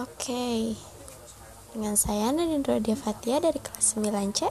Oke, Okay. dengan saya Nadine Rodia Fatia dari kelas 9C.